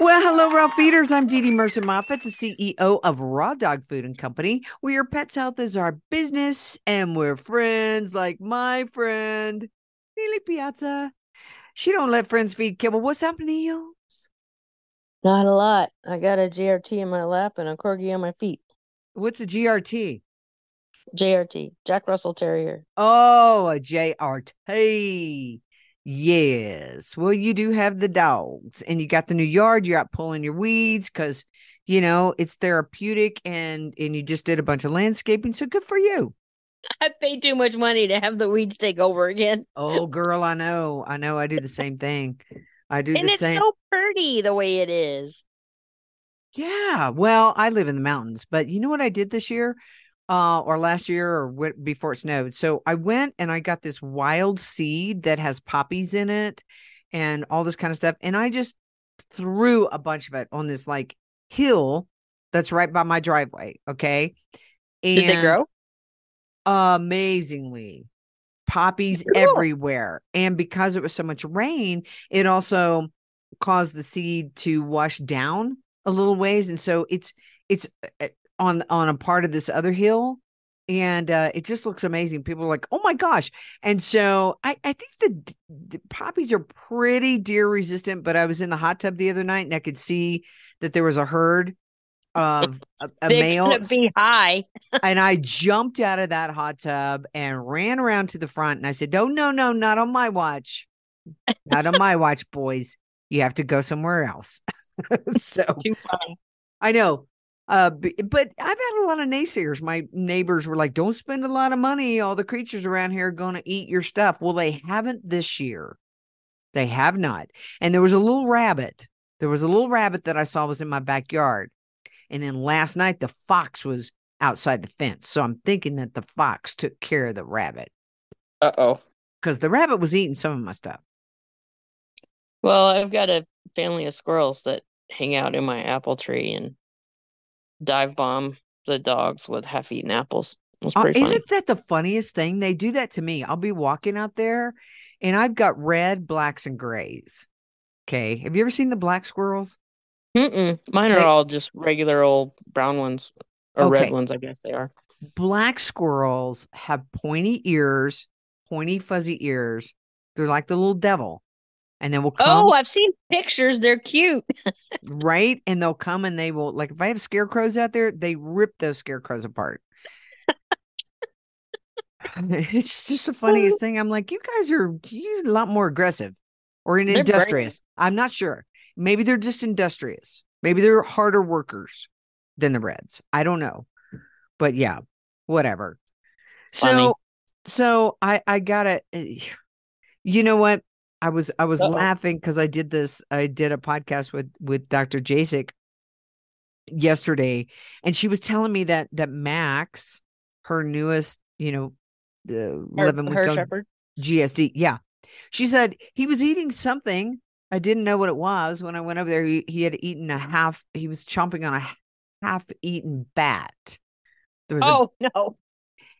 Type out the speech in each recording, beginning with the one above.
Well, hello, raw feeders. I'm Dee Dee Mercer Moffat, the CEO of Raw Dog Food and Company, where your pet's health is our business and we're friends like my friend, Nealy Piazza. She don't let friends feed kibble. What's up, Neil? Not a lot. I got a JRT in my lap and a corgi on my feet. What's a GRT? JRT, Jack Russell Terrier. Oh, a JRT. Yes. Well, you do have the dogs and you got the new yard. You're out pulling your weeds because, you know, it's therapeutic and and you just did a bunch of landscaping. So good for you. I paid too much money to have the weeds take over again. Oh, girl, I know. I know. I do the same thing. I do and the it's same. so pretty the way it is. Yeah. Well, I live in the mountains, but you know what I did this year? Uh, or last year or w- before it snowed. So I went and I got this wild seed that has poppies in it and all this kind of stuff. And I just threw a bunch of it on this like hill that's right by my driveway. Okay. And Did they grow? amazingly poppies Cool. everywhere and because it was so much rain it also caused the seed to wash down a little ways and so it's it's uh, on on a part of this other hill and uh it just looks amazing people are like oh my gosh and so i i think the, d- poppies are pretty deer resistant but i was in the hot tub the other night and i could see that there was a herd of a, a male be high. and I jumped out of that hot tub and ran around to the front and I said, "No, no, no, not on my watch. Not on my watch, boys. You have to go somewhere else." so. I know. Uh, but I've had a lot of naysayers. My neighbors were like, "Don't spend a lot of money. All the creatures around here are going to eat your stuff." Well, they haven't this year. They have not. And there was a little rabbit. There was a little rabbit that I saw was in my backyard. And then last night the fox was outside the fence. So I'm thinking that the fox took care of the rabbit Uh oh. because the rabbit was eating some of my stuff. Well, I've got a family of squirrels that hang out in my apple tree and dive bomb the dogs with half-eaten apples. It Uh, isn't that the funniest thing? They do that to me. I'll be walking out there and I've got red, blacks, and grays. Okay. Have you ever seen the black squirrels? Mm-mm. Mine are They- all just regular old brown ones or Okay. red ones, I guess they are. Black squirrels have pointy ears, pointy, fuzzy ears. They're like the little devil. And then we'll come Oh, I've seen pictures. They're cute. right? And they'll come and they will like if i have scarecrows out there they rip those scarecrows apart. It's just the funniest thing. I'm like you guys are you a lot more aggressive or in They're brave. industrious. I'm not sure. Maybe they're just industrious. Maybe they're harder workers than the reds. I don't know. But yeah whatever. Funny. so so i i gotta eh, you know what i was i was Uh-oh. laughing because i did this i did a podcast with with dr jasek yesterday and she was telling me that that max her newest you know Her, 11 week her shepherd. gsd yeah she said he was eating something i didn't know what it was when i went over there he, he had eaten a half he was chomping on a half eaten bat there was a Oh no.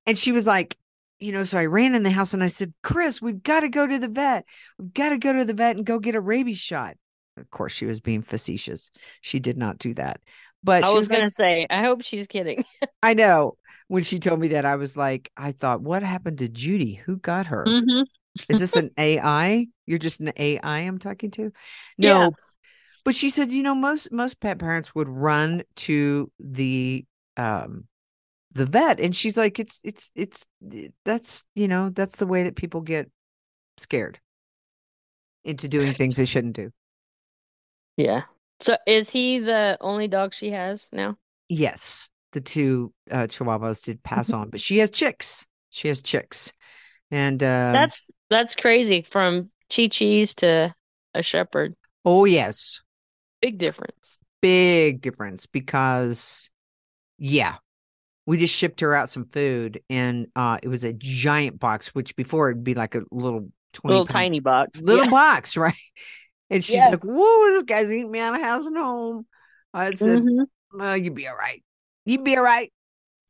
and she was like, you know, so I ran in the house and I said, Chris, we've got to go to the vet. We've got to go to the vet and go get a rabies shot. Of course, she was being facetious. She did not do that. But I she was was like, gonna say, I hope she's kidding. I know. When she told me that, I was like, I thought, what happened to Judy? Who got her? hmm Is this an AI? You're just an AI I'm talking to? No. Yeah. But she said, you know, most most pet parents would run to the um the vet and she's like it's it's it's that's you know that's the way that people get scared into doing things they shouldn't do Yeah. So is he the only dog she has now? yes the two uh chihuahuas did pass on but she has chicks she has chicks and uh That's that's crazy from Chi Chi's to a shepherd. Oh yes, Big difference. big difference because yeah, we just shipped her out some food and uh it was a giant box, which before it'd be like a little twenty Little pound- tiny box. little Yeah. box, right? And she's Yeah. like, "Whoa, this guy's eating me out of house and home." I said, Mhm. "Well, you'd be all right. You'd be all right."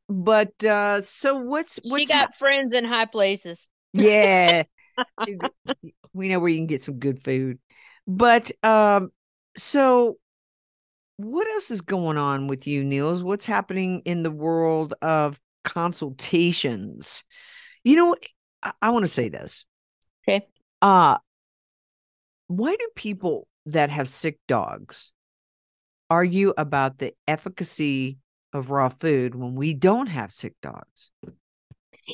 But uh so what's what's She got friends in high places. yeah we know where you can get some good food but um so what else is going on with you niels what's happening in the world of consultations you know i, I want to say this Okay. uh why do people that have sick dogs argue about the efficacy of raw food when we don't have sick dogs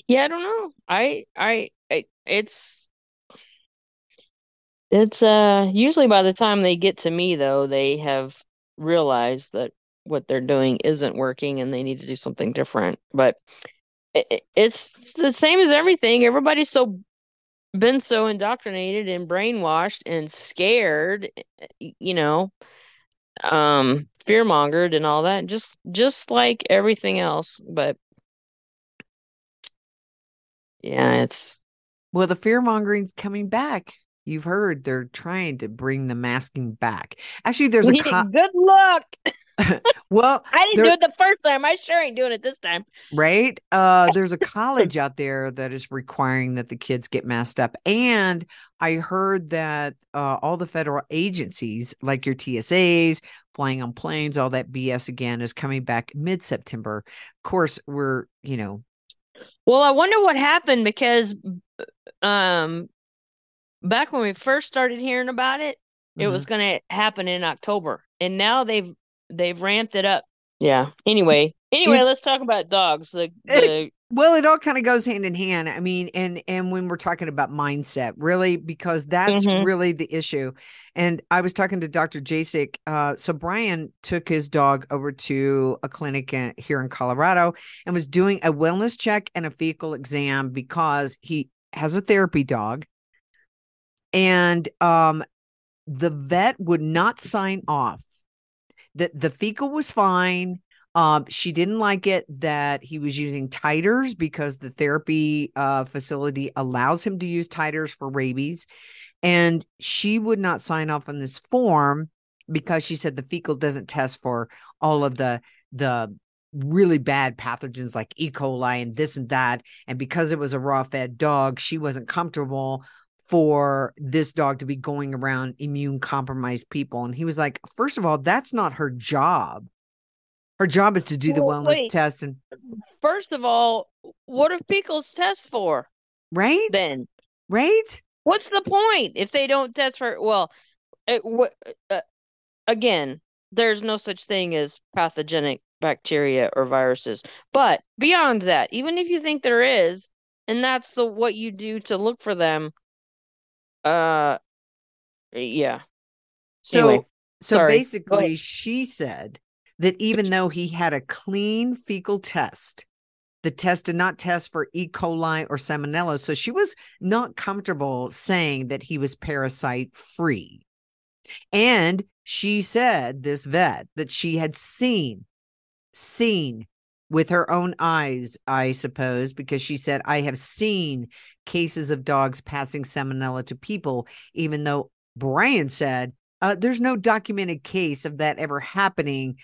Yeah, I don't know. I, I, I, it's, it's, uh, usually by the time they get to me, though, they have realized that what they're doing isn't working and they need to do something different. But it, it- it's the same as everything. Everybody's so been so indoctrinated and brainwashed and scared, you know, um, fear-mongered and all that, just, just like everything else. But yeah, it's. Well, the fear mongering's coming back. You've heard they're trying to bring the masking back. Actually, there's a co- Good luck. well, I didn't there- do it the first time. I sure ain't doing it this time. right? Uh, there's a college out there that is requiring that the kids get masked up, and I heard that uh, all the federal agencies, like your TSAs, flying on planes, all that BS again, is coming back mid September. Of course, we're you know Well, I wonder what happened because um back when we first started hearing about it, it Mm-hmm. was going to happen in October. And now they've they've ramped it up. Yeah. Anyway, anyway, It- let's talk about dogs. The the Well, it all kind of goes hand in hand. I mean, and and when we're talking about mindset, really, because that's Mhm. really the issue. And I was talking to Dr. Jasek. Uh, so Brian took his dog over to a clinic in, here in Colorado and was doing a wellness check and a fecal exam because he has a therapy dog. And um, the vet would not sign off. The the fecal was fine. Um, she didn't like it that he was using titers because the therapy uh, facility allows him to use titers for rabies. And she would not sign off on this form because she said the fecal doesn't test for all of the the really bad pathogens like E. coli and this and that. And because it was a raw fed dog, she wasn't comfortable for this dog to be going around immune compromised people. And he was like, first of all, that's not her job. Her job is to do the Well, wellness wait. test and first of all, what are Pickles test for right, then? right. What's the point if they don't test for well, it, what uh, again, there's no such thing as pathogenic bacteria or viruses. But beyond that, even if you think there is, and that's the what you do to look for them, uh yeah. So, Anyway, so sorry. Basically, she said that even though he had a clean fecal test, the test did not test for E. coli or salmonella. So she was not comfortable saying that he was parasite free. And she said, this vet, that she had seen, seen with her own eyes, I suppose, because she said, I have seen cases of dogs passing salmonella to people, even though Brian said, uh, there's no documented case of that ever happening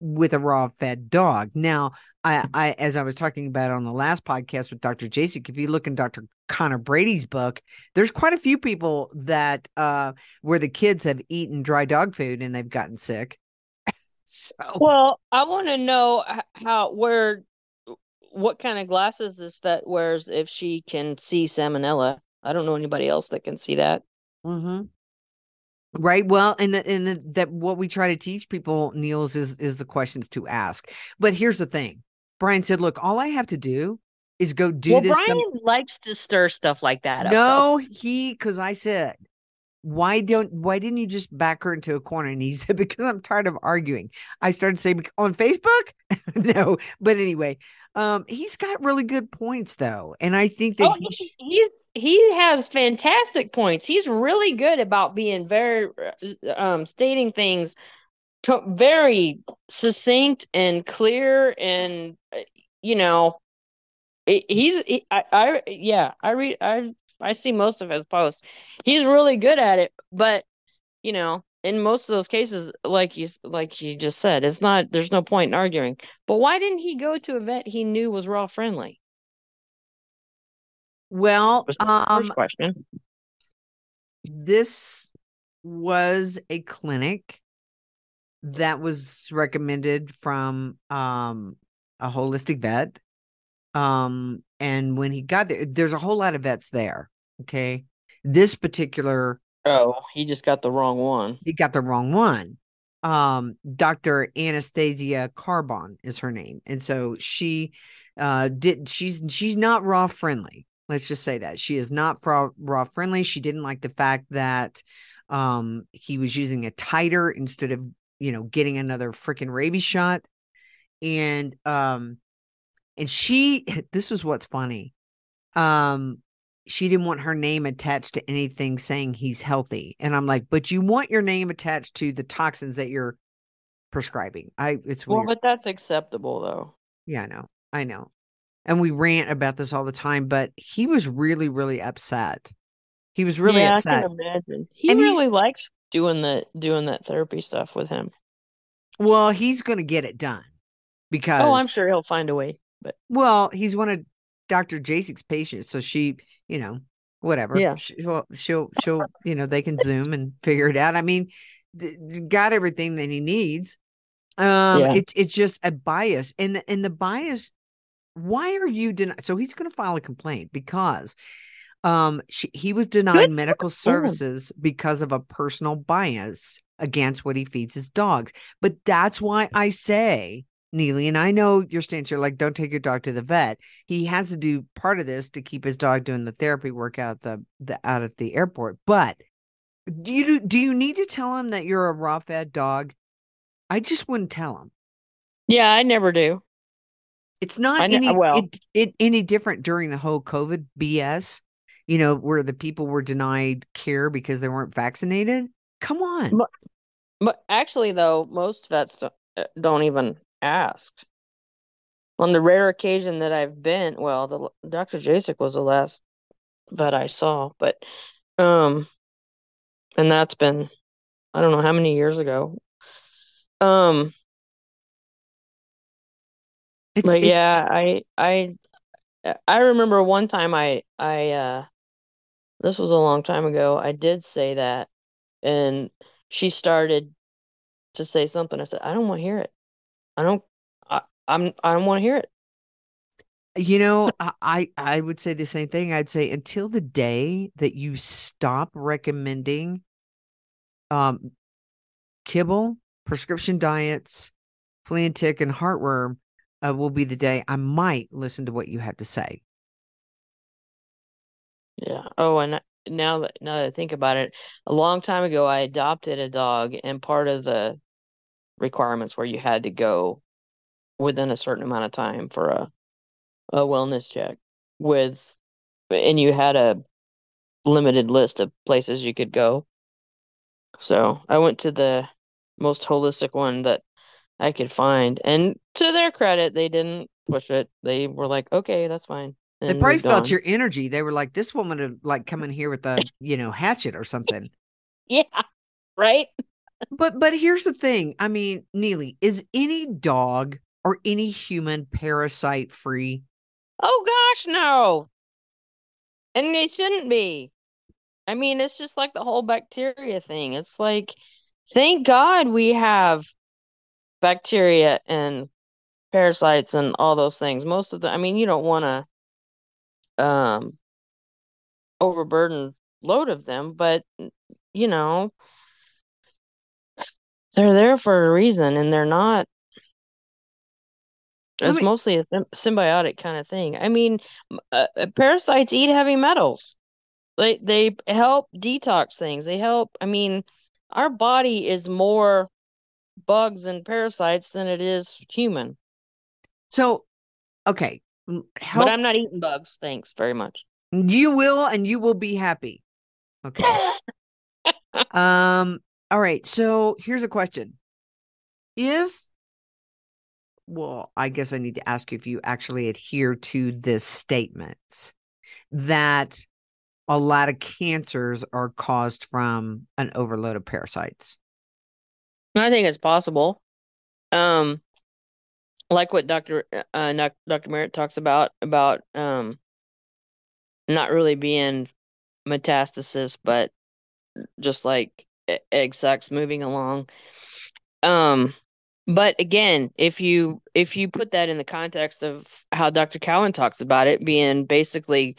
with a raw fed dog. Now, I, I, as I was talking about on the last podcast with Dr. Jasek, if you look in Dr. Conor Brady's book, there's quite a few people that uh where the kids have eaten dry dog food and they've gotten sick. so Well, I want to know how where what kind of glasses this vet wears if she can see salmonella. I don't know anybody else that can see that. Mhm. Right. Well, and the, and the, that what we try to teach people, Niels, is is the questions to ask. But here's the thing: Brian said, "Look, all I have to do is go do well, this." Brian some- likes to stir stuff like that up. no, he because I said why don't why didn't you just back her into a corner? And he said because i'm tired of arguing. I started saying on facebook? No but anyway um he's got really good points though and i think that oh, he, he's he has fantastic points. He's really good about being very uh, um stating things very succinct and clear and uh, you know he's he, I, I yeah i read i I see most of his posts. He's really good at it, but you know, in most of those cases, like you like you just said, it's not. There's no point in arguing. But why didn't he go to a vet he knew was raw friendly? Well, um, first question. This was a clinic that was recommended from um, a holistic vet. Um, and when he got there, there's a whole lot of vets there. Okay. This particular Oh, he just got the wrong one. He got the wrong one. Um, Dr. Anastasia Carbon is her name. And so she uh did she's she's not raw friendly. Let's just say that. She is not raw, raw friendly. She didn't like the fact that um he was using a titer instead of, you know, getting another freaking rabies shot. And um and she this was what's funny. Um she didn't want her name attached to anything saying he's healthy. And I'm like, but you want your name attached to the toxins that you're prescribing. I it's weird. Well, but that's acceptable though. Yeah, I know. I know. And we rant about this all the time, but he was really, really upset. He was really yeah, upset. I can imagine. He and really likes doing the doing that therapy stuff with him. Well, he's gonna get it done because Oh, I'm sure he'll find a way. But well, he's one of Dr. Jasek's patients, so she, you know, whatever. Yeah. She'll, she'll, she'll, you know, they can zoom and figure it out. I mean, got everything that he needs. Um, Yeah. it's it's just a bias, and the and the bias. Why are you denied? So he's going to file a complaint because, um, she, he was denied Good medical services because of a personal bias against what he feeds his dogs. But that's why I say Nealy, and I know your stance. You're like, don't take your dog to the vet. He has to do part of this to keep his dog doing the therapy work out the, the out at the airport. But do you do you need to tell him that you're a raw fed dog? I just wouldn't tell him. yeah, I never do. It's not kn- any well- it, it, any different during the whole COVID BS. You know, where the people were denied care because they weren't vaccinated. Come on. But- But actually, though, most vets don't, uh, don't even ask. On the rare occasion that I've been, well, the Dr. Jasek was the last vet I saw, but um, and that's been I don't know how many years ago. Um, It's, but it's- yeah, I I I remember one time I I uh this was a long time ago. I did say that and she started to say something. I said, I don't want to hear it. I don't I, I'm I don't want to hear it. You know, I I would say the same thing. I'd say until the day that you stop recommending um kibble, prescription diets, flea and tick, and heartworm, uh, will be the day I might listen to what you have to say. Yeah. Oh, and now that now that I think about it, a long time ago I adopted a dog, and part of the requirements where you had to go within a certain amount of time for a a wellness check with, and you had a limited list of places you could go. So I went to the most holistic one that I could find, and to their credit, they didn't push it. They were like, "Okay, that's fine." They probably felt on. your energy. They were like, "This woman would like come in here with a you know hatchet or something." Yeah, right? But but here's the thing. I mean, Nealy, is any dog or any human parasite free? Oh gosh, no. And it shouldn't be. I mean, it's just like the whole bacteria thing. It's like, thank God we have bacteria and parasites and all those things. Most of the, I mean, you don't want to um overburden load of them, but you know, they're there for a reason and they're not it's mostly a symbiotic kind of thing. I mean, uh, uh, parasites eat heavy metals. They they help detox things. They help. I mean, our body is more bugs and parasites than it is human. So, okay, help. But I'm not eating bugs. Thanks very much. you will, and you will be happy. Okay. Um, all right. So here's a question. If, well, I guess I need to ask you if you actually adhere to this statement that a lot of cancers are caused from an overload of parasites. I think it's possible. Um, like what Dr. Uh, Dr. Merritt talks about about um not really being metastasis, but just like egg sacs moving along. Um, but again, if you if you put that in the context of how Dr. Cowan talks about it being basically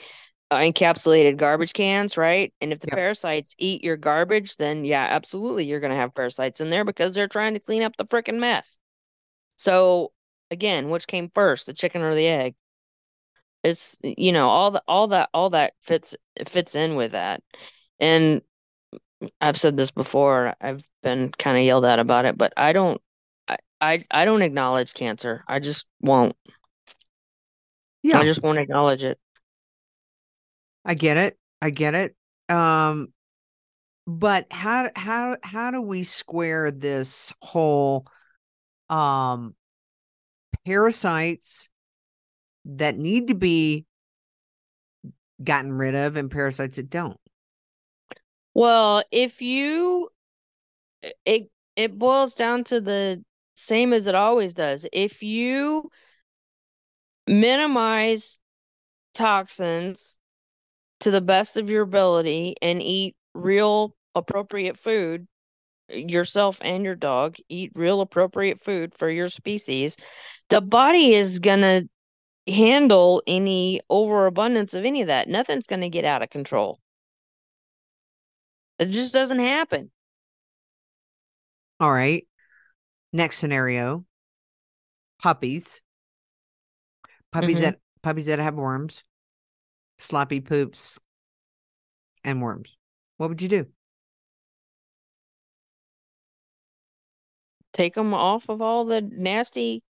uh, encapsulated garbage cans, right? And if the Yep. parasites eat your garbage, then yeah, absolutely you're going to have parasites in there because they're trying to clean up the freaking mess. So again, which came first, the chicken or the egg? It's you know all the all that all that fits fits in with that. And I've said this before. I've been kind of yelled at about it, but I don't I, I I don't acknowledge cancer. I just won't. Yeah, I just won't acknowledge it. I get it. I get it. Um, but how how how do we square this whole um parasites that need to be gotten rid of and parasites that don't? Well, if you it it boils down to the same as it always does. If you minimize toxins to the best of your ability and eat real appropriate food, uh, yourself and your dog eat real appropriate food for your species, the body is gonna handle any overabundance of any of that. Nothing's gonna get out of control. It just doesn't happen. All right. Next scenario. Puppies. Puppies Mhm. that puppies that have worms, sloppy poops, and worms. What would you do? Take them off of all the nasty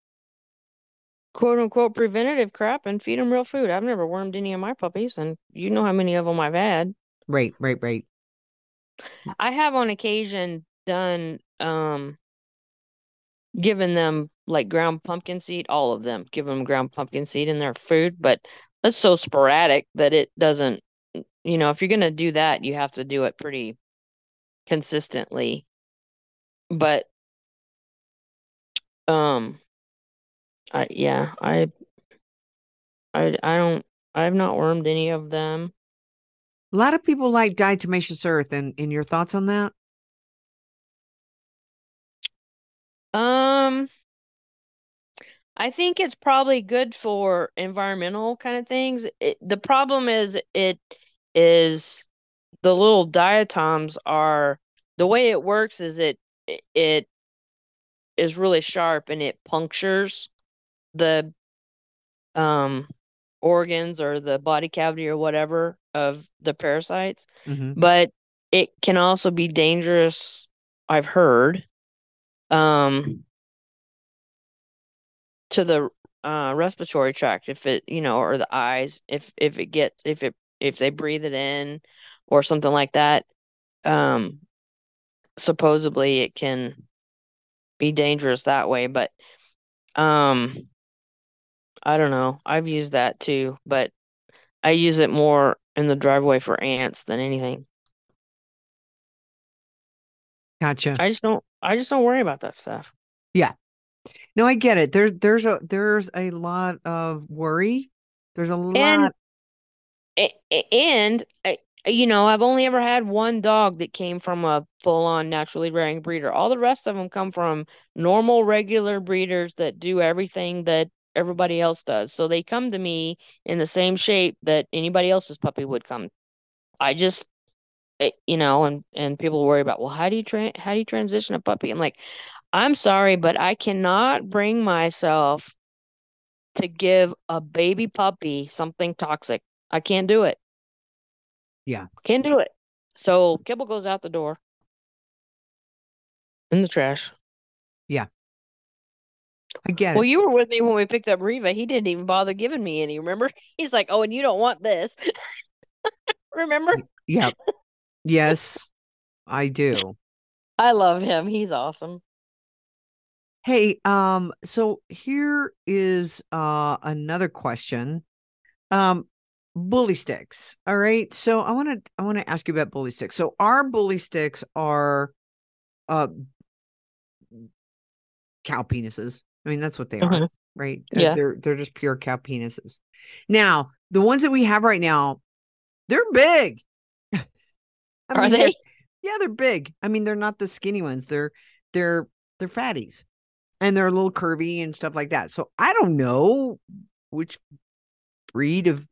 quote unquote preventative crap and feed them real food. I've never wormed any of my puppies, and you know how many of them I've had. Right, right, right. I have on occasion done um given them like ground pumpkin seed, all of them, give them ground pumpkin seed in their food, but that's so sporadic that it doesn't, you know, if you're gonna do that, you have to do it pretty consistently. But um I yeah, I I I don't I've not wormed any of them. A lot of people like diatomaceous earth, and and your thoughts on that? Um I think it's probably good for environmental kind of things. It, the problem is it is the little diatoms are the way it works is it it is really sharp and it punctures the um organs or the body cavity or whatever of the parasites. hmm But it can also be dangerous, I've heard, um to the uh respiratory tract if it, you know, or the eyes if if it gets if it if they breathe it in or something like that. Um supposedly it can be dangerous that way, but um I don't know. I've used that too, but I use it more in the driveway for ants than anything. Gotcha. I just don't I just don't worry about that stuff. Yeah. No, I get it. There's there's a there's a lot of worry. There's a lot. a- a- and you know, I've only ever had one dog that came from a full-on naturally rearing breeder. All the rest of them come from normal, regular breeders that do everything that everybody else does. So they come to me in the same shape that anybody else's puppy would come. I just, eh, you know, and and people worry about, well, how do you tra how do you transition a puppy? I'm like, I'm sorry, but I cannot bring myself to give a baby puppy something toxic. I can't do it. Yeah. Can't do it. So kibble goes out the door in the trash. I get Well, you were with me when we picked up Riva. He didn't even bother giving me any, remember? He's like, "Oh, and you don't want this." remember? Yeah. Yes, I do. I love him. He's awesome. Hey, um, so here is uh another question. Um, bully sticks. All right. So I want to I want to ask you about bully sticks. So our bully sticks are uh cow penises. I mean, that's what they are, Mhm. right? Yeah. They're they're just pure cow penises. Now, the ones that we have right now, they're big. I Are mean, they're- they? yeah, they're big. I mean, they're not the skinny ones. They're they're they're fatties. And they're a little curvy and stuff like that. So I don't know which breed of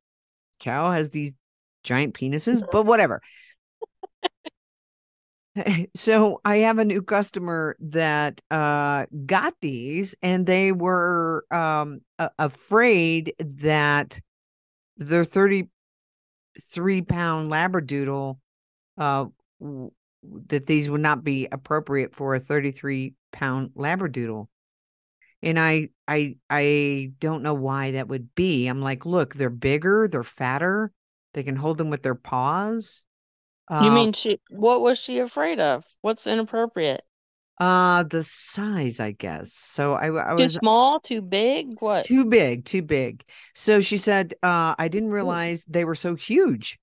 cow has these giant penises, but whatever. so I have a new customer that uh got these and they were um a- afraid that their 33 pound labradoodle uh that these would not be appropriate for a 33 pound labradoodle. And i i i don't know why that would be. I'm like look they're bigger they're fatter they can hold them with their paws You Um, mean she? What was she afraid of? What's inappropriate? uh the size i guess so i, I Too was small? Too big? What? too big too big so she said uh i didn't realize they were so huge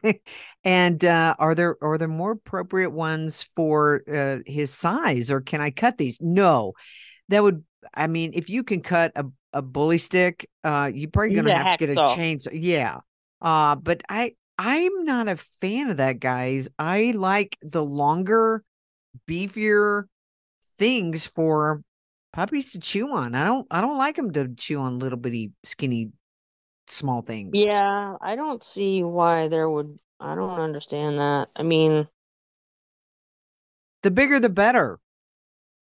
and uh are there are there more appropriate ones for uh his size or can i cut these no that would i mean if you can cut a, a bully stick uh you're probably gonna have to get a chainsaw yeah uh but i i'm not a fan of that guys i like the longer beefier things for puppies to chew on. I don't I don't like them to chew on little bitty skinny small things. Yeah, I don't see why there would. I don't understand that. I mean, The bigger the better,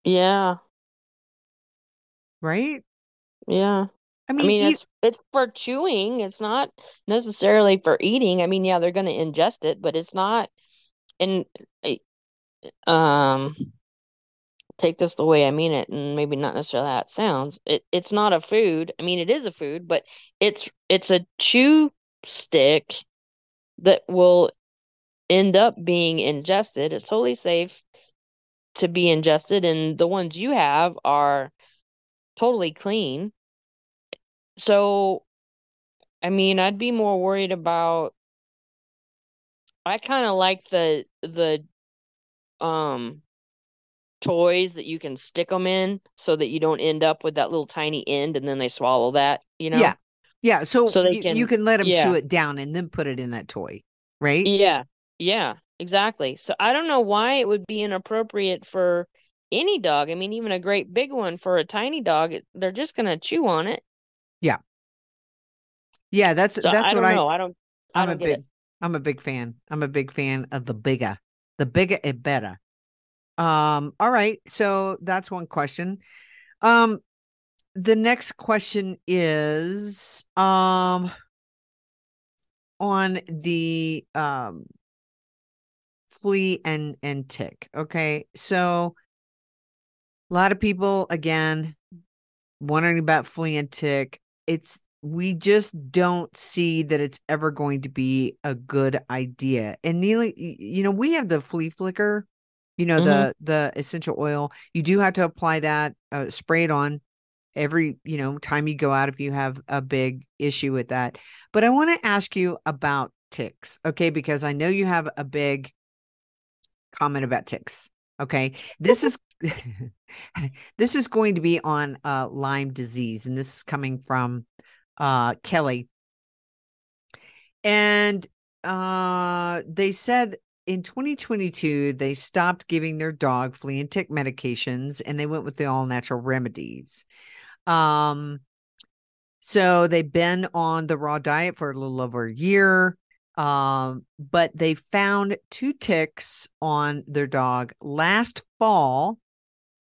yeah, right? yeah. I I mean, mean, e- it's it's for chewing. It's not necessarily for eating. I mean, yeah, they're going to ingest it, but it's not. And um, take this the way I mean it, and maybe not necessarily how it sounds. It it's not a food. I mean, it is a food, but it's it's a chew stick that will end up being ingested. It's totally safe to be ingested, and the ones you have are totally clean. So, I mean, I'd be more worried about. I kind of like the the um toys that you can stick them in so that you don't end up with that little tiny end and then they swallow that, you know? yeah, yeah. So, So they you, you can- can let them chew it down and then put it in that toy, right? Yeah. Yeah, exactly. So I don't know why it would be inappropriate for any dog. I mean, even a great big one for a tiny dog, they're just gonna chew on it. Yeah, Yeah, that's So that's I what don't I know. I don't I I'm a big it. I'm a big fan. I'm a big fan of the bigger. The bigger it better. Um, all right. So that's one question. Um, the next question is um on the um flea and and tick. Okay. So a lot of people again wondering about flea and tick. It's we just don't see that it's ever going to be a good idea. And Nealy, you know, we have the flea flicker, you know, the the essential oil. You do have to apply that, uh, spray it on every, you know, time you go out if you have a big issue with that. But I want to ask you about ticks, okay? Because I know you have a big comment about ticks. Okay. This is this is going to be on uh Lyme disease, and this is coming from uh Kelly. And uh they said in 2022 they stopped giving their dog flea and tick medications and they went with the all natural remedies. Um so they've been on the raw diet for a little over a year. Um, but they found two ticks on their dog last fall.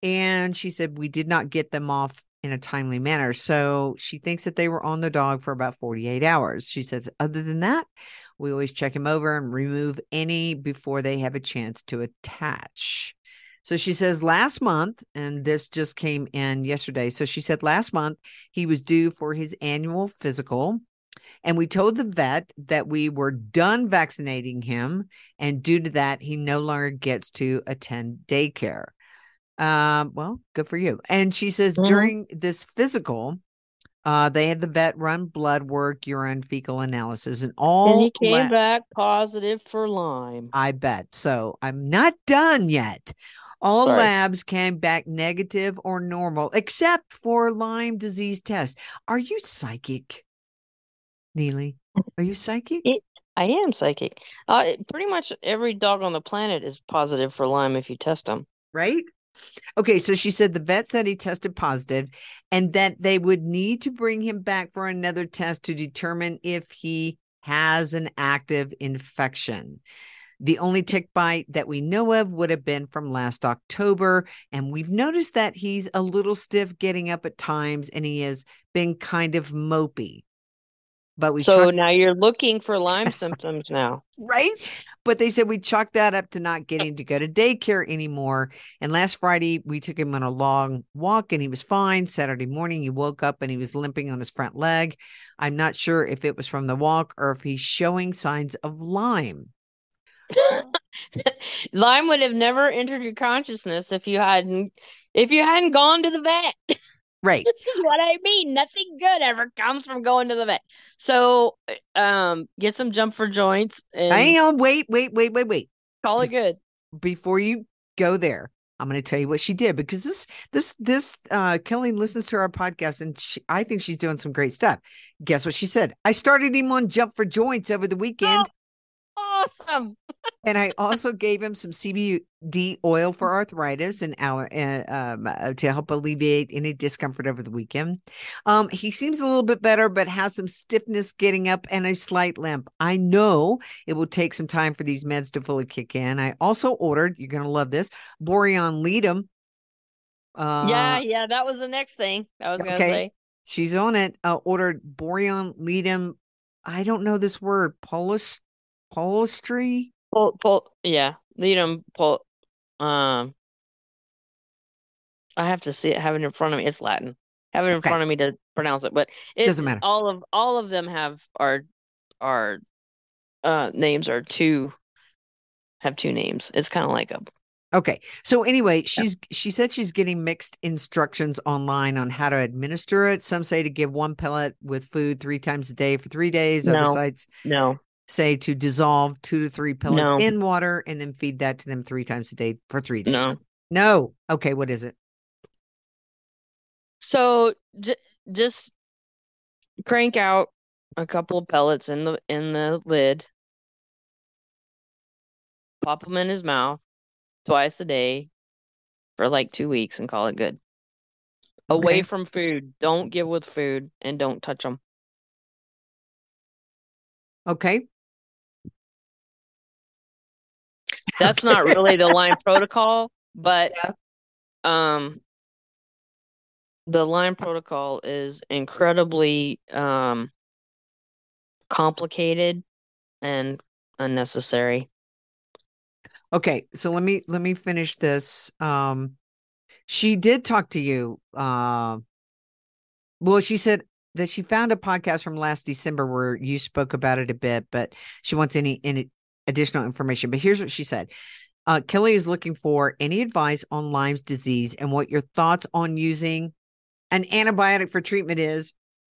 And she said, we did not get them off in a timely manner. So she thinks that they were on the dog for about 48 hours. She says, other than that, We always check him over and remove any before they have a chance to attach. So she says last month, and this just came in yesterday. So she said last month he was due for his annual physical. And we told the vet that we were done vaccinating him. And due to that, he no longer gets to attend daycare. Um, well, good for you. And she says Mhm. during this physical, uh, they had the vet run blood work, urine, fecal analysis, and all. And he came la- back positive for Lyme. I bet. So I'm not done yet. All Sorry. labs came back negative or normal, except for Lyme disease test. Are you psychic, Nealy? Are you psychic? It- I am psychic. Uh, pretty much every dog on the planet is positive for Lyme if you test them. right? Okay, so she said the vet said he tested positive and that they would need to bring him back for another test to determine if he has an active infection. The only tick bite that we know of would have been from last October. And we've noticed that he's a little stiff getting up at times and he has been kind of mopey. But we So chalked- now you're looking for Lyme symptoms now. right? But they said we chalked that up to not getting to go to daycare anymore. And last Friday, we took him on a long walk and he was fine. Saturday morning, he woke up and he was limping on his front leg. I'm not sure if it was from the walk or if he's showing signs of Lyme. Lyme would have never entered your consciousness if you hadn't if you hadn't gone to the vet. Right. This is what I mean. Nothing good ever comes from going to the vet. So, um, get some jump for joints and Hang on. Wait, wait, wait, wait, wait. call it good. Before you go there, I'm going to tell you what she did because this, this, this, uh, Kelly listens to our podcast and she, I think she's doing some great stuff. Guess what she said? I started him on Jump for Joints over the weekend. Awesome. and I also gave him some CBD oil for arthritis and uh, um, uh, to help alleviate any discomfort over the weekend. Um, he seems a little bit better, but has some stiffness getting up and a slight limp. I know it will take some time for these meds to fully kick in. I also ordered, you're going to love this, Boreon Ledum. Uh, yeah, yeah, that was the next thing I was gonna okay. say. she's on it. Uh, ordered Boreon Ledum. I don't know this word, Polis, Polistry. Pull, pull, yeah, lead them. Pull. Um, I have to see it, have it in front of me. It's Latin. Have it in Okay. front of me to pronounce it, but it Doesn't matter. All of all of them have are are uh names are two have two names. It's kind of like a Okay. So anyway, she's she said she's getting mixed instructions online on how to administer it. Some say to give one pellet with food three times a day for three days. Other No. sites no. Say to dissolve two to three pellets No. in water and then feed that to them three times a day for three days. No. No. Okay. What is it? So j just crank out a couple of pellets in the in the lid. Pop them in his mouth twice a day for like two weeks and call it good. Away from food. Don't give with food and don't touch them. Okay. That's not really the Lyme protocol, but Yeah. um the Lyme protocol is incredibly um complicated and unnecessary. Okay. So let me let me finish this. Um she did talk to you. Uh, well, she said that she found a podcast from last December where you spoke about it a bit, but she wants any any additional information. But here's what she said. Uh, Kelly is looking for any advice on Lyme's disease and what your thoughts on using an antibiotic for treatment is,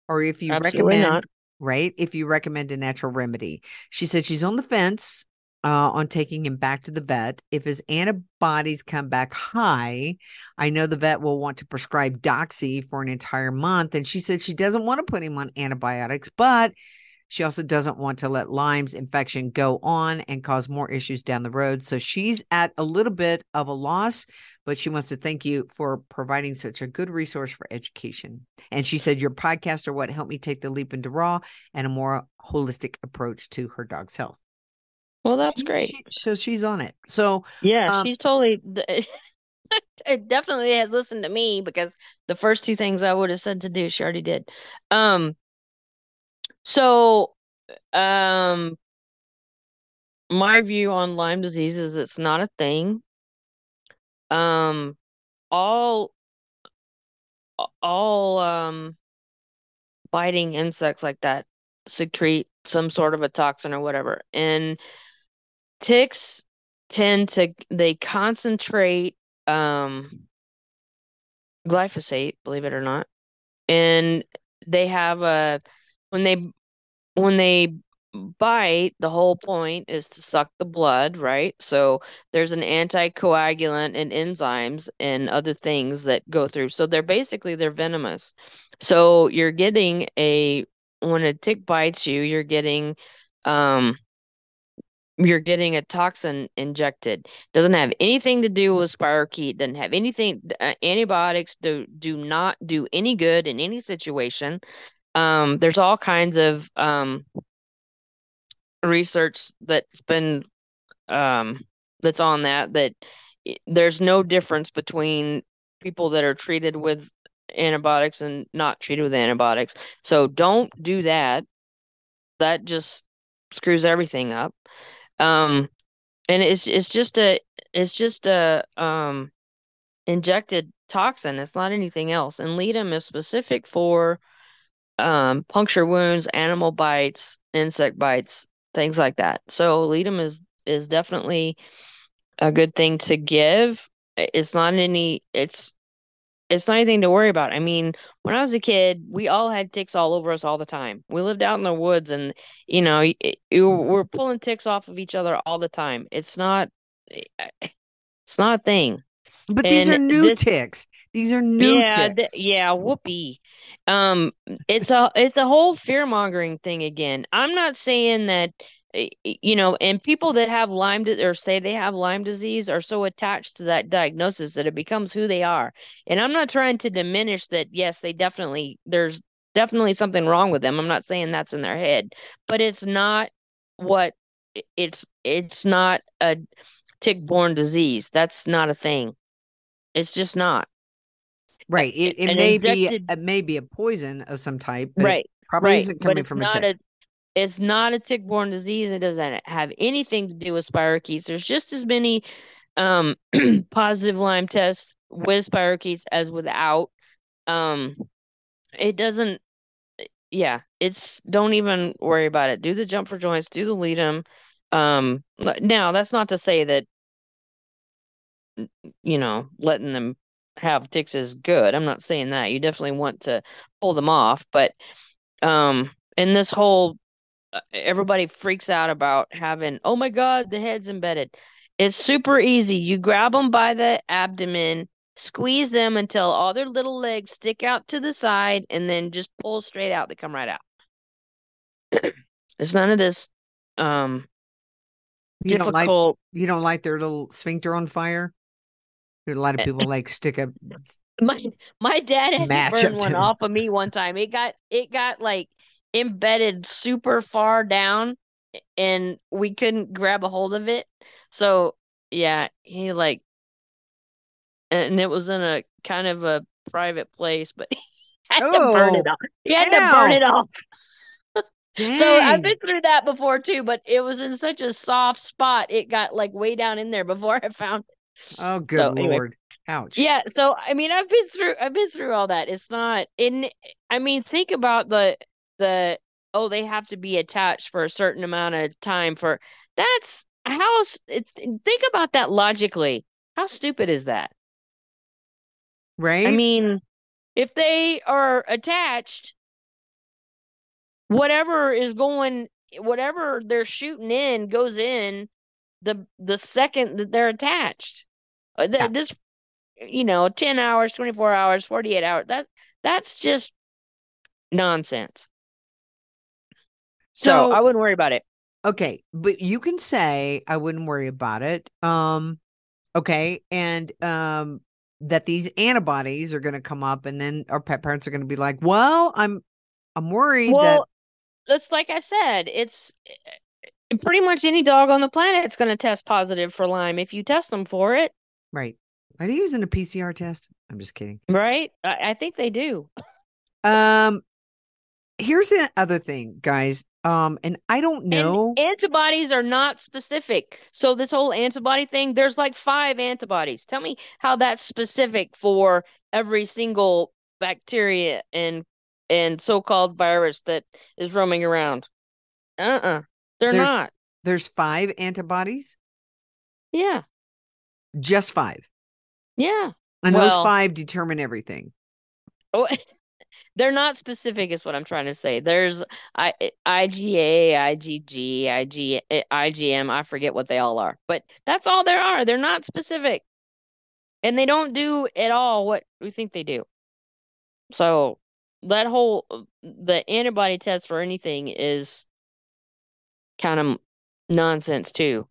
or if you Absolutely recommend not. right? If you recommend a natural remedy. She said she's on the fence uh, on taking him back to the vet. If his antibodies come back high, I know the vet will want to prescribe Doxy for an entire month. And she said she doesn't want to put him on antibiotics, but she also doesn't want to let Lyme's infection go on and cause more issues down the road. So she's at a little bit of a loss, but she wants to thank you for providing such a good resource for education. And she said, Your podcast are what helped me take the leap into raw and a more holistic approach to her dog's health. Well, that's She- great. she- so she's on it. So, Yeah, Um, she's totally it definitely has listened to me because the first two things I would have said to do, she already did. Um, so um my view on Lyme disease is it's not a thing. Um, all all um biting insects like that secrete some sort of a toxin or whatever. And ticks tend to they concentrate um glyphosate, believe it or not. And they have a when they when they bite, the whole point is to suck the blood, right? So there's an anticoagulant and enzymes and other things that go through. So they're basically they're venomous. So you're getting a when a tick bites you, you're getting um you're getting a toxin injected. Doesn't have anything to do with spirochete. Doesn't have anything. Uh, antibiotics do do not do any good in any situation. Um, there's all kinds of um, research that's been um, that's on that that there's no difference between people that are treated with antibiotics and not treated with antibiotics. So don't do that. That just screws everything up. Um, and it's it's just a it's just a um injected toxin. It's not anything else. And Ledum is specific for um puncture wounds, animal bites, insect bites, things like that. So Ledum is is definitely a good thing to give. It's not any it's it's not anything to worry about. I mean, when I was a kid, we all had ticks all over us all the time. We lived out in the woods and you know, it, it, we're pulling ticks off of each other all the time. It's not it's not a thing. But these are new this- ticks. These are new yeah, ticks. th- yeah, whoopee. Um, it's a it's a whole fear mongering thing again. I'm not saying that y- y- you know, and people that have Lyme di- or say they have Lyme disease are so attached to that diagnosis that it becomes who they are. And I'm not trying to diminish that. Yes, they definitely there's definitely something wrong with them. I'm not saying that's in their head, but it's not what it's it's not a tick-borne disease. That's not a thing. It's just not. Right. It, it an may be it may be a poison of some type, Right. probably right, isn't coming it's from a tick. a it's not a tick-borne disease. It doesn't have anything to do with spirochetes. There's just as many um positive Lyme tests with spirochetes as without. Um it doesn't yeah, it's don't even worry about it. Do the jump for joints, do the Ledum. Um now that's not to say that you know, letting them have ticks is good. I'm not saying that. You definitely want to pull them off, but um in this whole uh, everybody freaks out about having oh my god the head's embedded it's super easy you grab them by the abdomen squeeze them until all their little legs stick out to the side and then just pull straight out they come right out it's none of this um You don't like difficult you don't like their little sphincter on fire? A lot Eh, of people like stick a my my dad had Match to burn one to- off of me one time. It got it got like embedded super far down and we couldn't grab a hold of it. So yeah, he like and it was in a kind of a private place, but he had to burn it Oh, off. He had to burn it off. dang. So I've been through that before too, but it was in such a soft spot. It got like way down in there before I found oh good so anyway. lord. Ouch. Yeah, so I mean, I've been through I've been through all that. It's not in I mean, think about the the oh, they have to be attached for a certain amount of time for that's how think about that logically. How stupid is that? Right? I mean, if they are attached, whatever is going whatever they're shooting in goes in the the second that they're attached. Uh, Yeah. This you know, 10 hours, 24 hours, 48 hours. That that's just nonsense. So, so I wouldn't worry about it. Okay, but you can say I wouldn't worry about it. Um okay, and um that these antibodies are going to come up and then our pet parents are going to be like, "Well, I'm I'm worried that Well, that's like I said, it's eh, pretty much any dog on the planet is going to test positive for Lyme if you test them for it, right. Are they using a PCR test? I'm just kidding. right? I, I think they do. Um here's the other thing, guys. Um, and I don't And know. antibodies are not specific. So this whole antibody thing, there's like five antibodies. Tell me how that's specific for every single bacteria and and so-called virus that is roaming around. Uh-uh. They're There's- not. There's five antibodies, Yeah. Just five. Yeah. And Well- those five determine everything. Oh, they're not specific is what I'm trying to say. There's I IgA, IgG, IG, eh, IgM, I forget what they all are. But that's all there are. They're not specific. And they don't do at all what we think they do. So that whole the antibody test for anything is kind of nonsense too.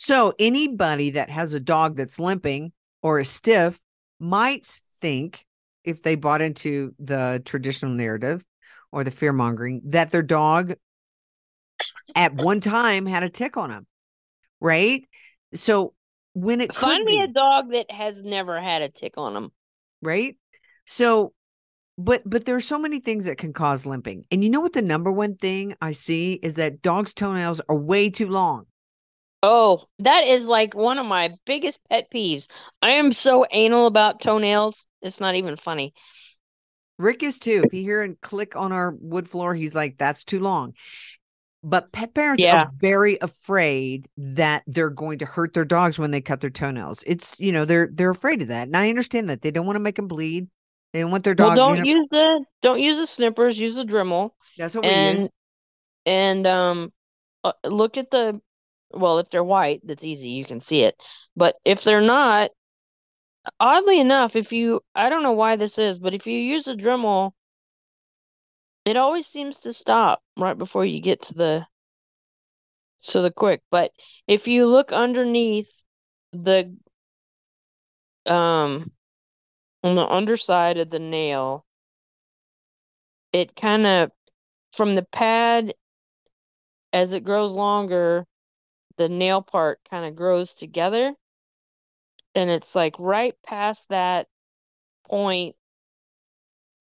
So anybody that has a dog that's limping or is stiff might think if they bought into the traditional narrative or the fear mongering that their dog at one time had a tick on him. Right? So when it Find me be, a dog that has never had a tick on them. right? So but but there are so many things that can cause limping. And you know what the number one thing I see is that dogs' toenails are way too long. Oh, that is like one of my biggest pet peeves. I am so anal about toenails. It's not even funny. Rick is too. If you hear and click on our wood floor, he's like, that's too long. But pet parents Yeah. are very afraid that they're going to hurt their dogs when they cut their toenails. It's you know they're they're afraid of that, and I understand that they don't want to make them bleed. They don't want their Well, dog. don't you know- use the don't use the snippers, use the Dremel. that's what we And use. and um uh, look at the well, if they're white, that's easy, you can see it. But if they're not, oddly enough, if you I don't know why this is, but if you use a Dremel, it always seems to stop right before you get to the to the quick. But if you look underneath the um on the underside of the nail, it kind of from the pad as it grows longer, the nail part kind of grows together. And it's like right past that point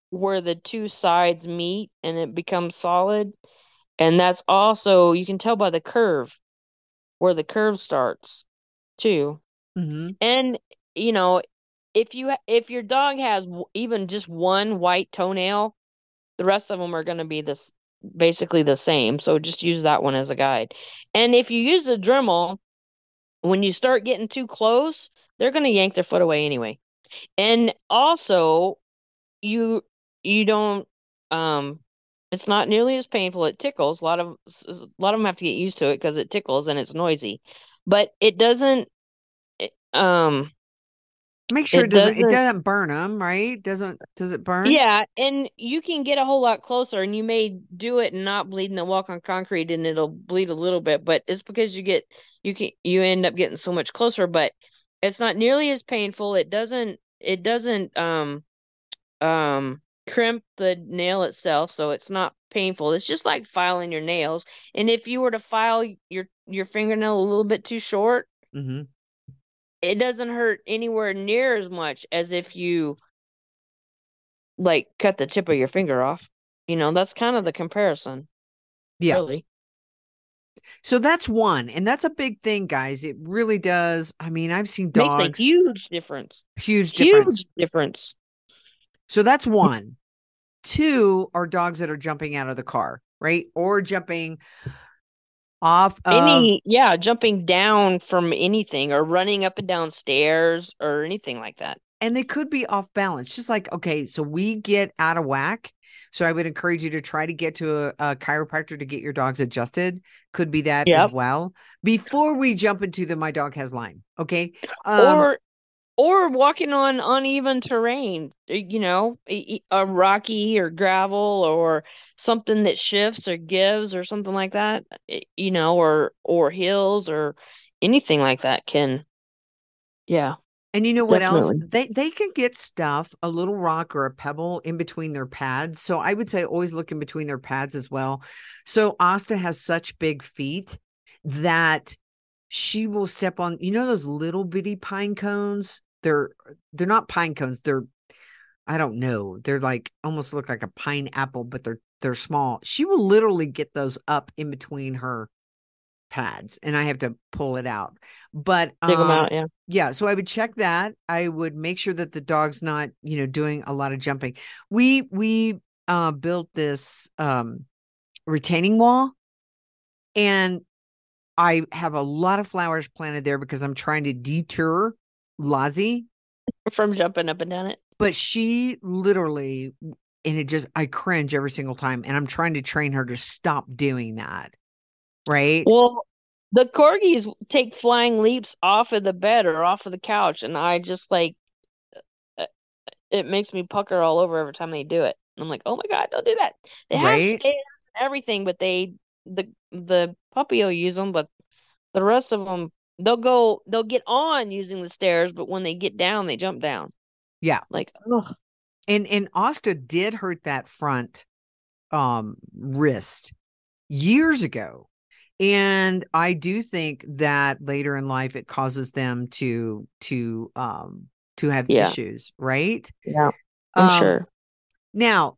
where the two sides meet and it becomes solid. And that's also, you can tell by the curve where the curve starts too. hmm And you know, if you if your dog has even just one white toenail, the rest of them are going to be this basically the same. So just use that one as a guide. And if you use the Dremel, when you start getting too close, they're going to yank their foot away anyway. And also, you you don't um it's not nearly as painful. It tickles. A lot of a lot of them have to get used to it because it tickles and it's noisy. But it doesn't it- um Make sure it, It doesn't, it doesn't- doesn't burn them, right? Doesn't does it burn? Yeah, and you can get a whole lot closer and you may do it and not bleed and then walk on concrete and it'll bleed a little bit, but it's because you get you can you end up getting so much closer, but it's not nearly as painful. It doesn't it doesn't um um crimp the nail itself, so it's not painful. It's just like filing your nails. And if you were to file your your fingernail a little bit too short, hmm it doesn't hurt anywhere near as much as if you like cut the tip of your finger off. You know, that's kind of the comparison. Yeah. Really. So that's one, and that's a big thing, guys. It really does. I mean, I've seen Makes a dogs huge difference. huge difference. Huge difference. So that's one. Two are dogs that are jumping out of the car, right? Or jumping off of Any yeah, jumping down from anything or running up and down stairs or anything like that. and they could be off balance. Just like, okay, so we get out of whack. So I would encourage you to try to get to a, a chiropractor to get your dogs adjusted. Could be that Yep. as well. Before we jump into the my dog has Lyme. Okay. Um, or or walking on uneven terrain, uh, you know, a rocky or gravel or something that shifts or gives or something like that, you know, or or hills or anything like that can, yeah. And you know what else? They they can get stuff, a little rock or a pebble in between their pads. So I would say always look in between their pads as well. So Asta has such big feet that she will step on, you know, those little bitty pine cones. They're they're not pine cones, they're I don't know. They're like almost look like a pineapple, but they're they're small. She will literally get those up in between her pads and I have to pull it out. But Dig them um, out, yeah. yeah, so I would check that. I would make sure that the dog's not, you know, doing a lot of jumping. We we uh built this um retaining wall and I have a lot of flowers planted there because I'm trying to deter Lazi, From jumping up and down it. but she literally and it just I cringe every single time and I'm trying to train her to stop doing that. Right? Well, the corgis take flying leaps off of the bed or off of the couch, and I just like uh, it makes me pucker all over every time they do it. I'm like, oh my God, don't do that. They have Right? stairs and everything, but they the the puppy will use them, but the rest of them they'll go they'll get on using the stairs, but when they get down, they jump down. Yeah. Like, ugh. And and Asta did hurt that front um wrist years ago. And I do think that later in life it causes them to to um to have Yeah. issues, right? Yeah, I'm Um, sure. Now,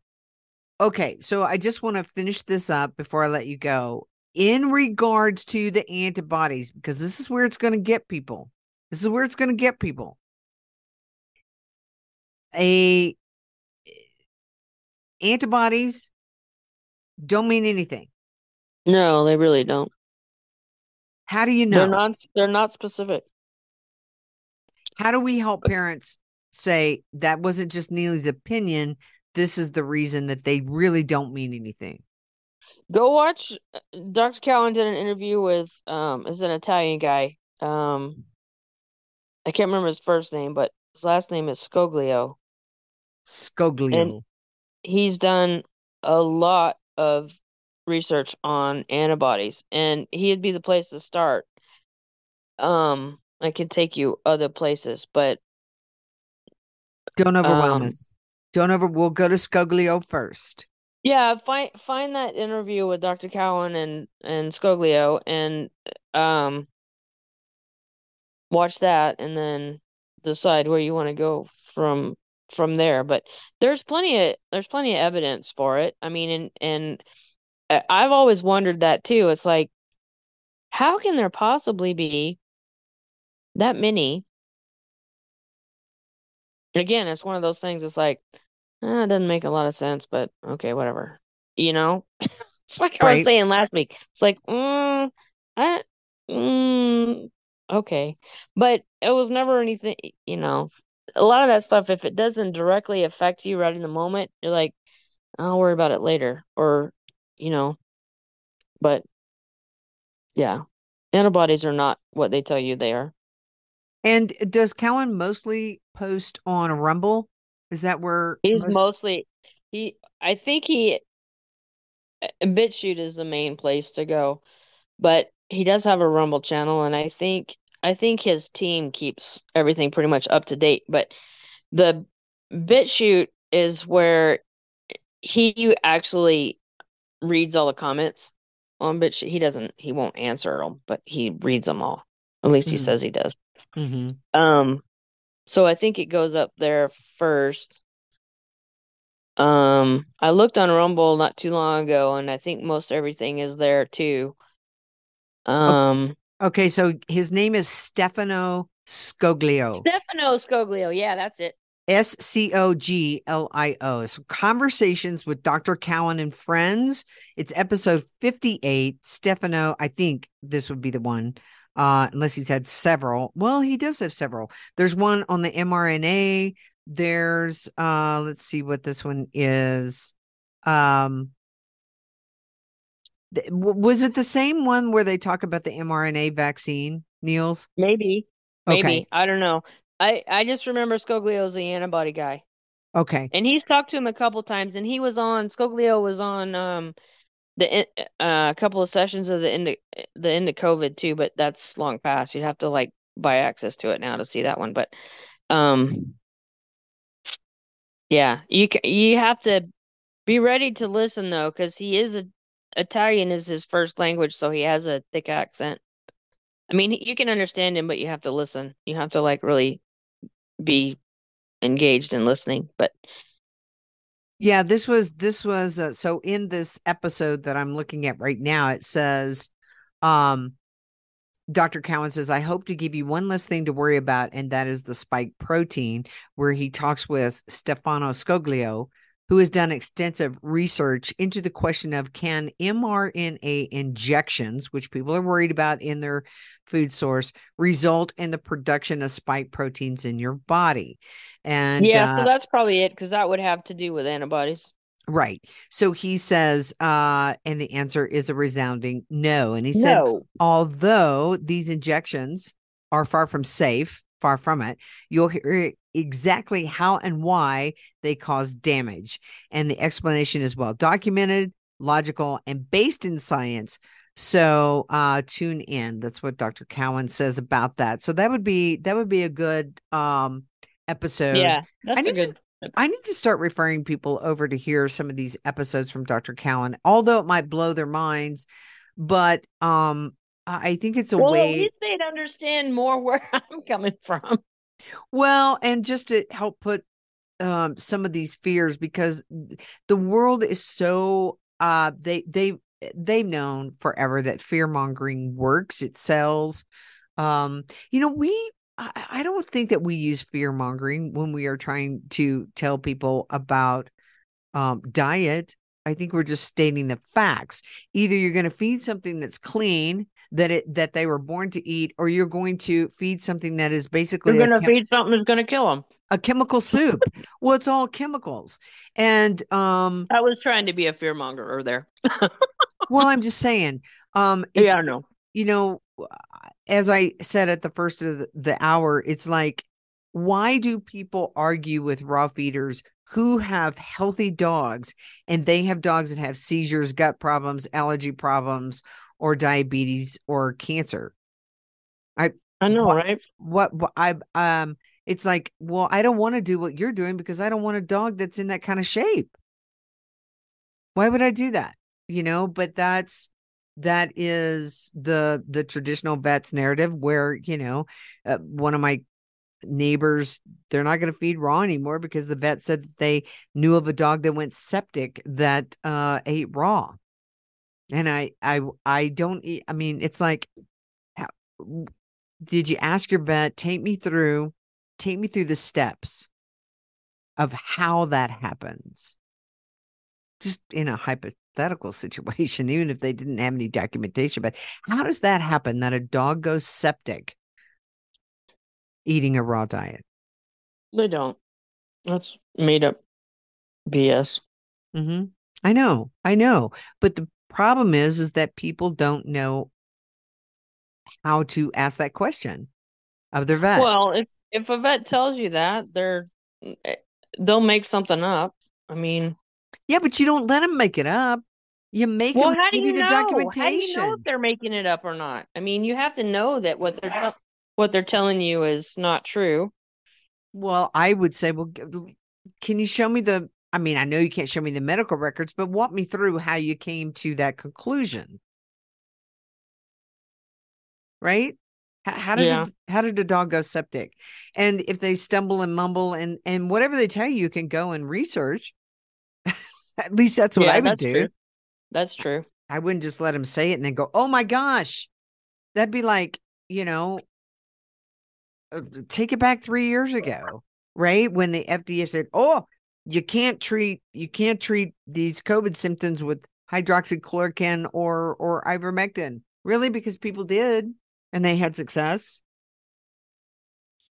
okay, so I just want to finish this up before I let you go. In regards to the antibodies, because this is where it's going to get people. This is where it's going to get people. A eh, antibodies don't mean anything. No, they really don't. How do you know? They're not they're not specific. How do we help parents say that wasn't just Nealy's opinion? This is the reason that they really don't mean anything. Go watch uh, Dr. Cowan did an interview with um is an Italian guy. Um I can't remember his first name, but his last name is Scoglio. Scoglio. He's done a lot of research on antibodies and he'd be the place to start. Um I can take you other places, but Don't overwhelm um, us. Don't over. We'll go to Scoglio first. Yeah, find find that interview with Dr. Cowan and and Scoglio and um watch that and then decide where you want to go from from there. But there's plenty of there's plenty of evidence for it. I mean, and and I've always wondered that too. It's like how can there possibly be that many? Again, it's one of those things. It's like, eh, it doesn't make a lot of sense, but okay, whatever. You know? It's like I was saying last week. It's like, mm, I, mm, okay, but it was never anything. You know, a lot of that stuff. If it doesn't directly affect you right in the moment, you're like, I'll worry about it later, or you know. But yeah, antibodies are not what they tell you they are. And does Cowan mostly post on Rumble? Is that where He's most- mostly he. I think he. uh, BitChute is the main place to go, but he does have a Rumble channel, and I think I think his team keeps everything pretty much up to date. But the BitChute is where he actually reads all the comments on BitChute. He doesn't. He won't answer them, but he reads them all. At least he Mhm. says he does. Mhm. Um, so I think it goes up there first. Um, I looked on Rumble not too long ago, and I think most everything is there too. Um, Okay, so his name is Stefano Scoglio. Stefano Scoglio, yeah, that's it. S C O G L I O. So conversations with Dr. Cowan and friends. It's episode 58. Stefano, I think this would be the one. Uh, unless he's had several. Well, he does have several. There's one on the mRNA. There's uh let's see what this one is. Um th- was it the same one where they talk about the mRNA vaccine, Niels? Maybe, maybe Okay. I don't know. I I just remember Scoglio's the antibody guy, Okay. and he's talked to him a couple times, and he was on Scoglio was on um the uh, a couple of sessions of the end of, the end of COVID too, but that's long past. You'd have to like buy access to it now to see that one, but um yeah, you you have to be ready to listen though, because he is a Italian is his first language, so he has a thick accent. I mean, you can understand him, but you have to listen. You have to like really be engaged in listening. But Yeah, this was this was uh, so in this episode that I'm looking at right now it says um Dr. Cowan says I hope to give you one less thing to worry about and that is the spike protein where he talks with Stefano Scoglio who has done extensive research into the question of can mRNA injections which people are worried about in their food source result in the production of spike proteins in your body. And yeah, uh, so that's probably it because that would have to do with antibodies. Right. So he says, uh, and the answer is a resounding no. And he said, No. although these injections are far from safe, far from it, you'll hear exactly how and why they cause damage. And the explanation is well documented, logical, and based in science. So uh tune in. That's what Dr. Cowan says about that. So that would be that would be a good um episode. Yeah, that's a need to- good. I need to start referring people over to hear some of these episodes from Dr. Cowan, although it might blow their minds. But um, I think it's a Well, at way. least they'd understand more where I'm coming from. Well, and just to help put um, some of these fears, because the world is so uh, they they they've known forever that fear mongering works. It sells. Um, you know, we I, I don't think that we use fear mongering when we are trying to tell people about um, diet. I think we're just stating the facts. Either you're going to feed something that's clean that it that they were born to eat, or you're going to feed something that is basically You're going to chem- feed something that's going to kill them. a chemical soup. well, it's all chemicals, and um, I was trying to be a fear mongerer there. well, I'm just saying, um, yeah, I know. you know, as I said at the first of the, the hour, it's like, why do people argue with raw feeders who have healthy dogs and they have dogs that have seizures, gut problems, allergy problems, or diabetes or cancer? I I know, What- right? What, what I um, it's like, well, I don't want to do what you're doing because I don't want a dog that's in that kind of shape. Why would I do that? You know, but that's that is the the traditional vets narrative where you know uh, one of my neighbors they're not going to feed raw anymore because the vet said that they knew of a dog that went septic that uh ate raw and i i i don't eat, i mean it's like how- did you ask your vet take me through take me through the steps of how that happens just in a hypothetical situation even if they didn't have any documentation but how does that happen that a dog goes septic eating a raw diet They don't. That's made up BS. hmm I know, I know. But the problem is, is that people don't know how to ask that question of their vet. Well, if if a vet tells you that, they're eh, they'll make something up. I mean, yeah, but you don't let them make it up. You make well, them how do give you you the know? How do you know if they're making it up or not? I mean, you have to know that what they're tell- what they're telling you is not true. Well, I would say, well, can you show me the? I mean, I know you can't show me the medical records, but walk me through how you came to that conclusion. Right? How, how did Yeah. how did the dog go septic? And if they stumble and mumble and and whatever they tell you, you can go and research. At least that's what yeah, I would do. true. That's true. I wouldn't just let him say it and then go, "Oh my gosh," that'd be like, you know, uh, take it back three years ago, right? When the FDA said, "Oh, you can't treat you can't treat these COVID symptoms with hydroxychloroquine or or ivermectin." Really, because people did and they had success.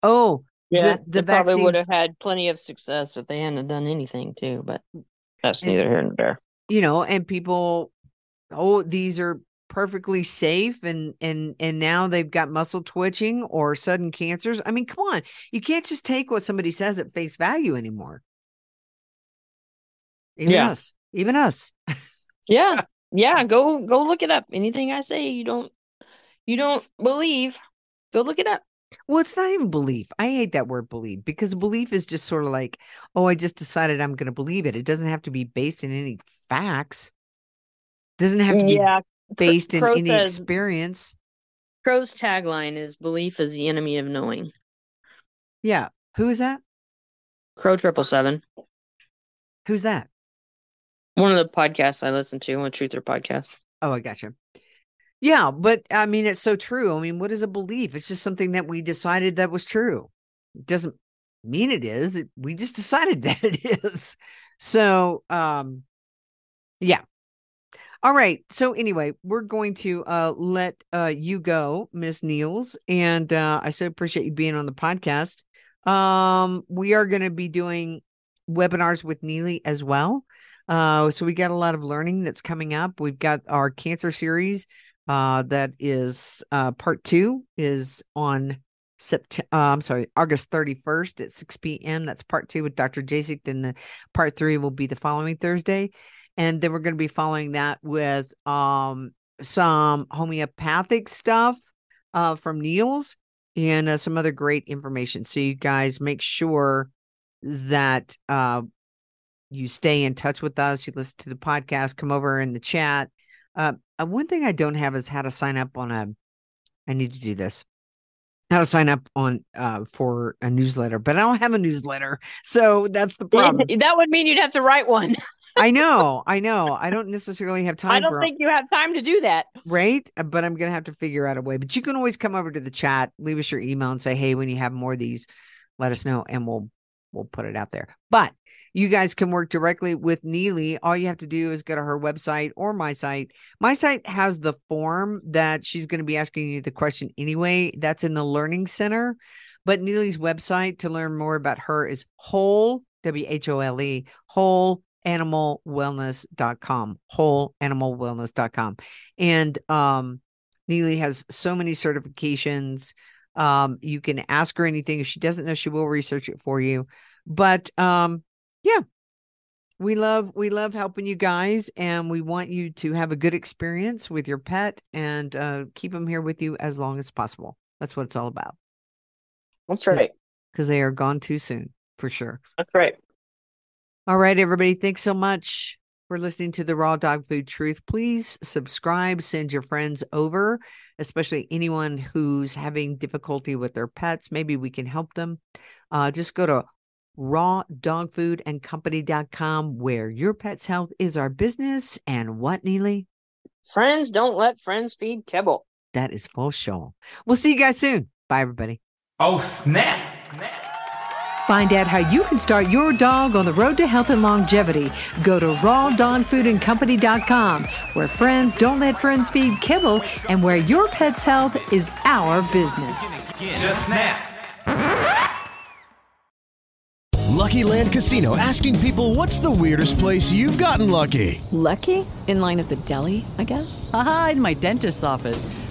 Oh, Yeah, the they probably would have had plenty of success if they hadn't done anything too, but mm, that's And- neither here nor there. you know, and people, oh, these are perfectly safe and and and now they've got muscle twitching or sudden cancers. I mean, come on. You can't just take what somebody says at face value anymore. Even Yeah. us. Even us. Yeah, yeah. Go go look it up. Anything I say, you don't you don't believe. Go look it up. Well, it's not even belief. I hate that word believe because belief is just sort of like, oh, I just decided I'm going to believe it. It doesn't have to be based in any facts. Doesn't have to be Yeah, based in any experience. Crow's tagline is "Belief is the enemy of knowing." Yeah. Who is that? Crow triple seven. Who's that? One of the podcasts I listen to, a Truther podcast. Oh, I gotcha. Yeah, but I mean, it's so true. I mean, what is a belief? It's just something that we decided that was true. It doesn't mean it is. It, we just decided that it is. So, um, yeah. All right. So anyway, we're going to uh let uh you go, Miss Niels, and uh I so appreciate you being on the podcast. Um, we are going to be doing webinars with Nealy as well. Uh, so we got a lot of learning that's coming up. We've got our cancer series uh, that is uh, part two is on September. Uh, I'm sorry, August 31st at 6 p.m. That's part two with Dr. Jasek. Then the part three will be the following Thursday, and then we're going to be following that with um, some homeopathic stuff uh, from Niels and uh, some other great information. So you guys make sure that you stay in touch with us. You listen to the podcast. Come over in the chat. Uh, uh, one thing I don't have is how to sign up on a. I need to do this. How to sign up on uh for a newsletter, but I don't have a newsletter, so that's the problem. that would mean you'd have to write one. I know, I know. I don't necessarily have time. I don't think you have time to do that. right, Uh, but I'm gonna have to figure out a way. But you can always come over to the chat, leave us your email, and say, "Hey, when you have more of these, let us know, and we'll we'll put it out there." But you guys can work directly with Nealy. All you have to do is go to her website or my site. My site has the form that she's going to be asking you the question anyway. That's in the Learning Center. But Nealy's website to learn more about her is whole, W H O L E, whole animalwellness.com, whole animalwellness.com. And um, Nealy has so many certifications. Um, you can ask her anything. If she doesn't know, she will research it for you. But um, yeah we love we love helping you guys and we want you to have a good experience with your pet and uh, keep them here with you as long as possible that's what it's all about That's right. because they are gone too soon for sure That's right. all right everybody thanks so much for listening to the raw dog food truth please subscribe send your friends over especially anyone who's having difficulty with their pets maybe we can help them uh, just go to rawdogfoodandcompany.com where your pet's health is our business and what Nealy Friends don't let friends feed kibble. that is full show we'll see you guys soon bye everybody Oh, snap. Snap. Find out how you can start your dog on the road to health and longevity. Go to rawdogfoodandcompany.com, where friends don't let friends feed kibble and where your pet's health is our business. Just snap. Lucky Land Casino asking people what's the weirdest place you've gotten lucky? Lucky? In line at the deli, I guess? Aha, in my dentist's office.